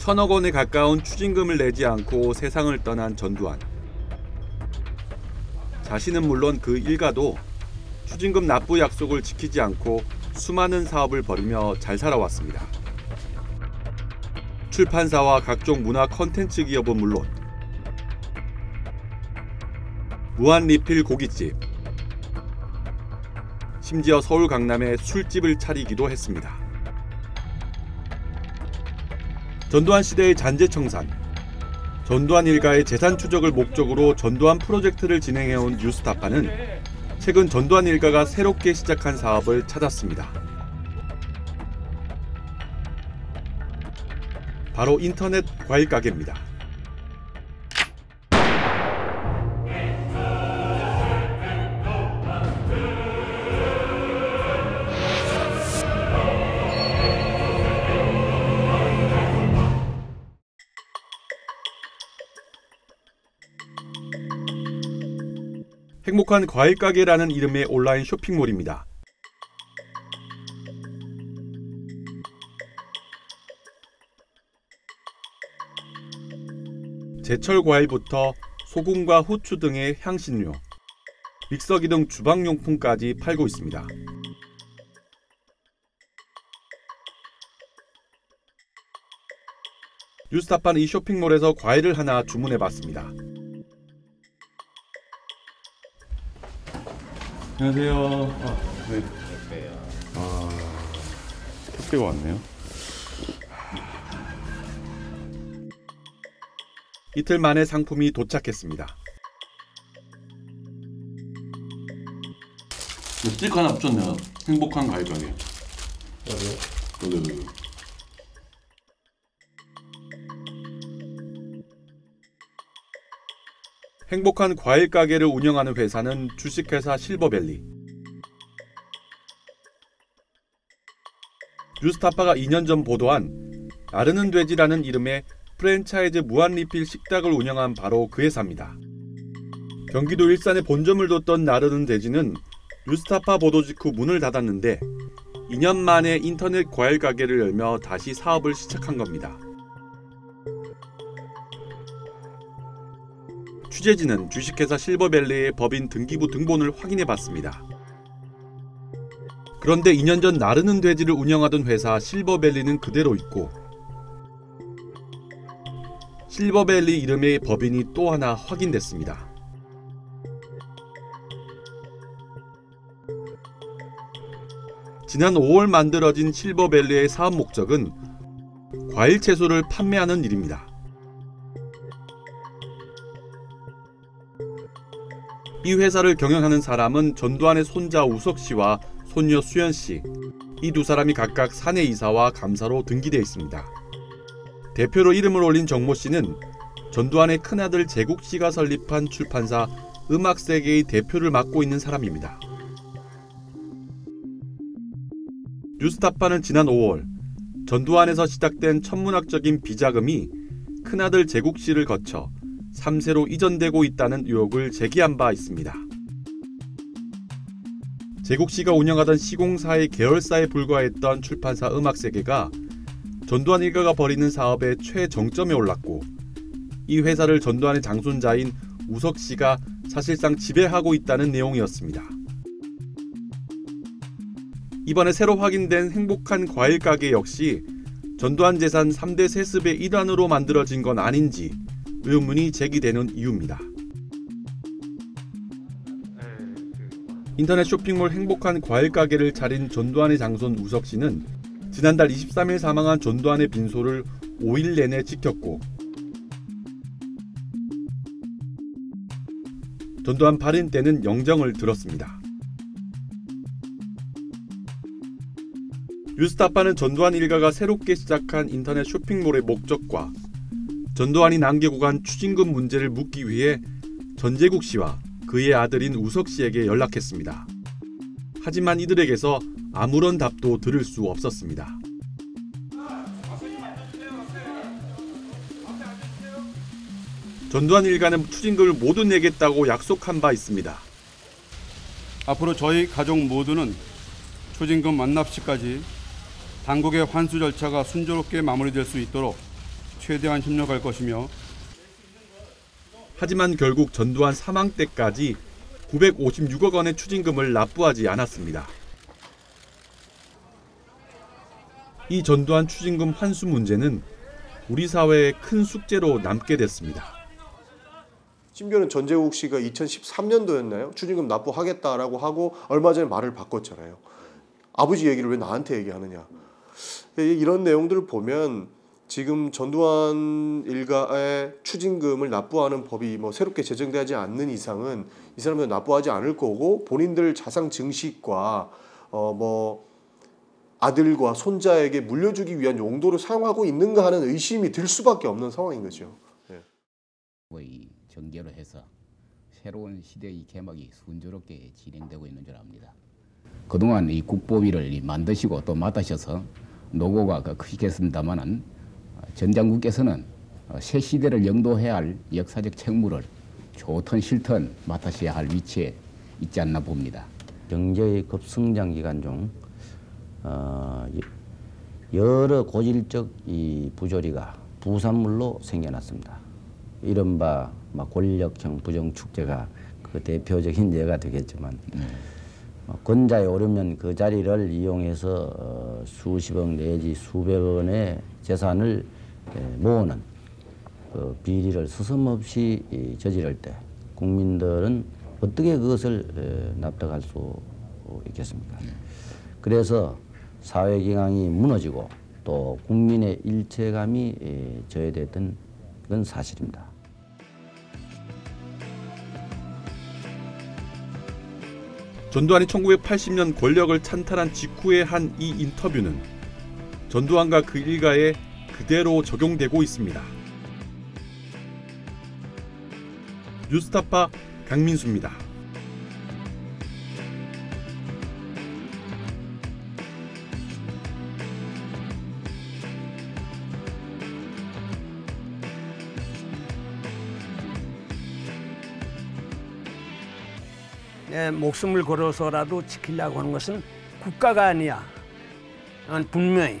천억 원에 가까운 추징금을 내지 않고 세상을 떠난 전두환. 자신은 물론 그 일가도 추징금 납부 약속을 지키지 않고 수많은 사업을 벌이며 잘 살아왔습니다. 출판사와 각종 문화 컨텐츠 기업은 물론 무한 리필 고깃집, 심지어 서울 강남에 술집을 차리기도 했습니다. 전두환 시대의 잔재청산, 전두환 일가의 재산 추적을 목적으로 전두환 프로젝트를 진행해온 뉴스타파는 최근 전두환 일가가 새롭게 시작한 사업을 찾았습니다. 바로 인터넷 과일 가게입니다. 행복한 과일 가게라는 이름의 온라인 쇼핑몰입니다. 제철 과일부터 소금과 후추 등의 향신료, 믹서기 등 주방용품까지 팔고 있습니다. 뉴스타파는 이 쇼핑몰에서 과일을 하나 주문해 봤습니다. 안녕하세요. 아, 네. 아, 택배가 왔네요. 이틀 만에 상품이 도착했습니다. 스티커 하나 붙였네요. 행복한 과일 가게. 여기 여기 여기. 행복한 과일 가게를 운영하는 회사는 주식회사 실버밸리. 뉴스타파가 2년 전 보도한 나르는 돼지라는 이름의 프랜차이즈 무한 리필 식당을 운영한 바로 그 회사입니다. 경기도 일산에 본점을 뒀던 나르는 돼지는 뉴스타파 보도 직후 문을 닫았는데 2년 만에 인터넷 과일 가게를 열며 다시 사업을 시작한 겁니다. 취재진은 주식회사 실버밸리의 법인 등기부 등본을 확인해 봤습니다. 그런데 2년 전 나르는 돼지를 운영하던 회사 실버밸리는 그대로 있고 실버밸리 이름의 법인이 또 하나 확인됐습니다. 지난 5월 만들어진 실버밸리의 사업 목적은 과일 채소를 판매하는 일입니다. 이 회사를 경영하는 사람은 전두환의 손자 우석 씨와 손녀 수연 씨. 이 두 사람이 각각 사내 이사와 감사로 등기되어 있습니다. 대표로 이름을 올린 정모 씨는 전두환의 큰아들 제국 씨가 설립한 출판사 음악 세계의 대표를 맡고 있는 사람입니다. 뉴스타파는 지난 5월 전두환에서 시작된 천문학적인 비자금이 큰아들 제국 씨를 거쳐 3세로 이전되고 있다는 의혹을 제기한 바 있습니다. 제국 씨가 운영하던 시공사의 계열사에 불과했던 출판사 음악세계가 전두환 일가가 벌이는 사업의 최정점에 올랐고 이 회사를 전두환의 장손자인 우석 씨가 사실상 지배하고 있다는 내용이었습니다. 이번에 새로 확인된 행복한 과일 가게 역시 전두환 재산 3대 세습의 일환으로 만들어진 건 아닌지 의문이 제기되는 이유입니다. 인터넷 쇼핑몰 행복한 과일 가게를 차린 전두환의 장손 우석 씨는 지난달 23일 사망한 전두환의 빈소를 5일 내내 지켰고 전두환 발인 때는 영정을 들었습니다. 뉴스타파는 전두환 일가가 새롭게 시작한 인터넷 쇼핑몰의 목적과 전두환이 남기고 간 추징금 문제를 묻기 위해 전재국 씨와 그의 아들인 우석 씨에게 연락했습니다. 하지만 이들에게서 아무런 답도 들을 수 없었습니다. 전두환 일가는 추징금을 모두 내겠다고 약속한 바 있습니다. 앞으로 저희 가족 모두는 추징금 완납 시까지 당국의 환수 절차가 순조롭게 마무리될 수 있도록 최대한 협력할 것이며 하지만 결국 전두환 사망 때까지 956억 원의 추징금을 납부하지 않았습니다. 이 전두환 추징금 환수 문제는 우리 사회의 큰 숙제로 남게 됐습니다. 심지어는 전재욱 씨가 2013년도였나요? 추징금 납부하겠다라고 하고 얼마 전에 말을 바꿨잖아요. 아버지 얘기를 왜 나한테 얘기하느냐. 이런 내용들을 보면 지금 전두환 일가의 추징금을 납부하는 법이 뭐 새롭게 제정되지 않는 이상은 이 사람들 납부하지 않을 거고 본인들 자상 증식과 어 뭐 아들과 손자에게 물려주기 위한 용도로 사용하고 있는가 하는 의심이 들 수밖에 없는 상황인 거죠. 의 전개로 해서 새로운 시대의 개막이 순조롭게 진행되고 있는 줄 압니다. 그동안 이 국보위를 이 만드시고 또 맡으셔서 노고가 그 크시겠습니다만은 전 장군께서는 어, 새 시대를 영도해야 할 역사적 책무를 좋든 싫든 맡으셔야 할 위치에 있지 않나 봅니다. 경제의 급성장 기간 중 어, 여러 고질적 이 부조리가 부산물로 생겨났습니다. 이른바 막 권력형 부정 축제가 그 대표적인 예가 되겠지만 어, 권자에 오르면 그 자리를 이용해서 어, 수십억 내지 수백억 원의 재산을 예, 모으는 그 비리를 스스럼없이 이 저지를 때 국민들은 어떻게 그것을 에, 납득할 수 있겠습니까? 그래서 사회 경향이 무너지고 또 국민의 일체감이 에, 저해됐던 건 사실입니다. 전두환이 1980년 권력을 찬탈한 직후에 한이 인터뷰는 전두환과 그 일가에 그대로 적용되고 있습니다. 뉴스타파 강민수입니다. 내 목숨을 걸어서라도 지키려고 하는 것은 국가가 아니야. 난 분명히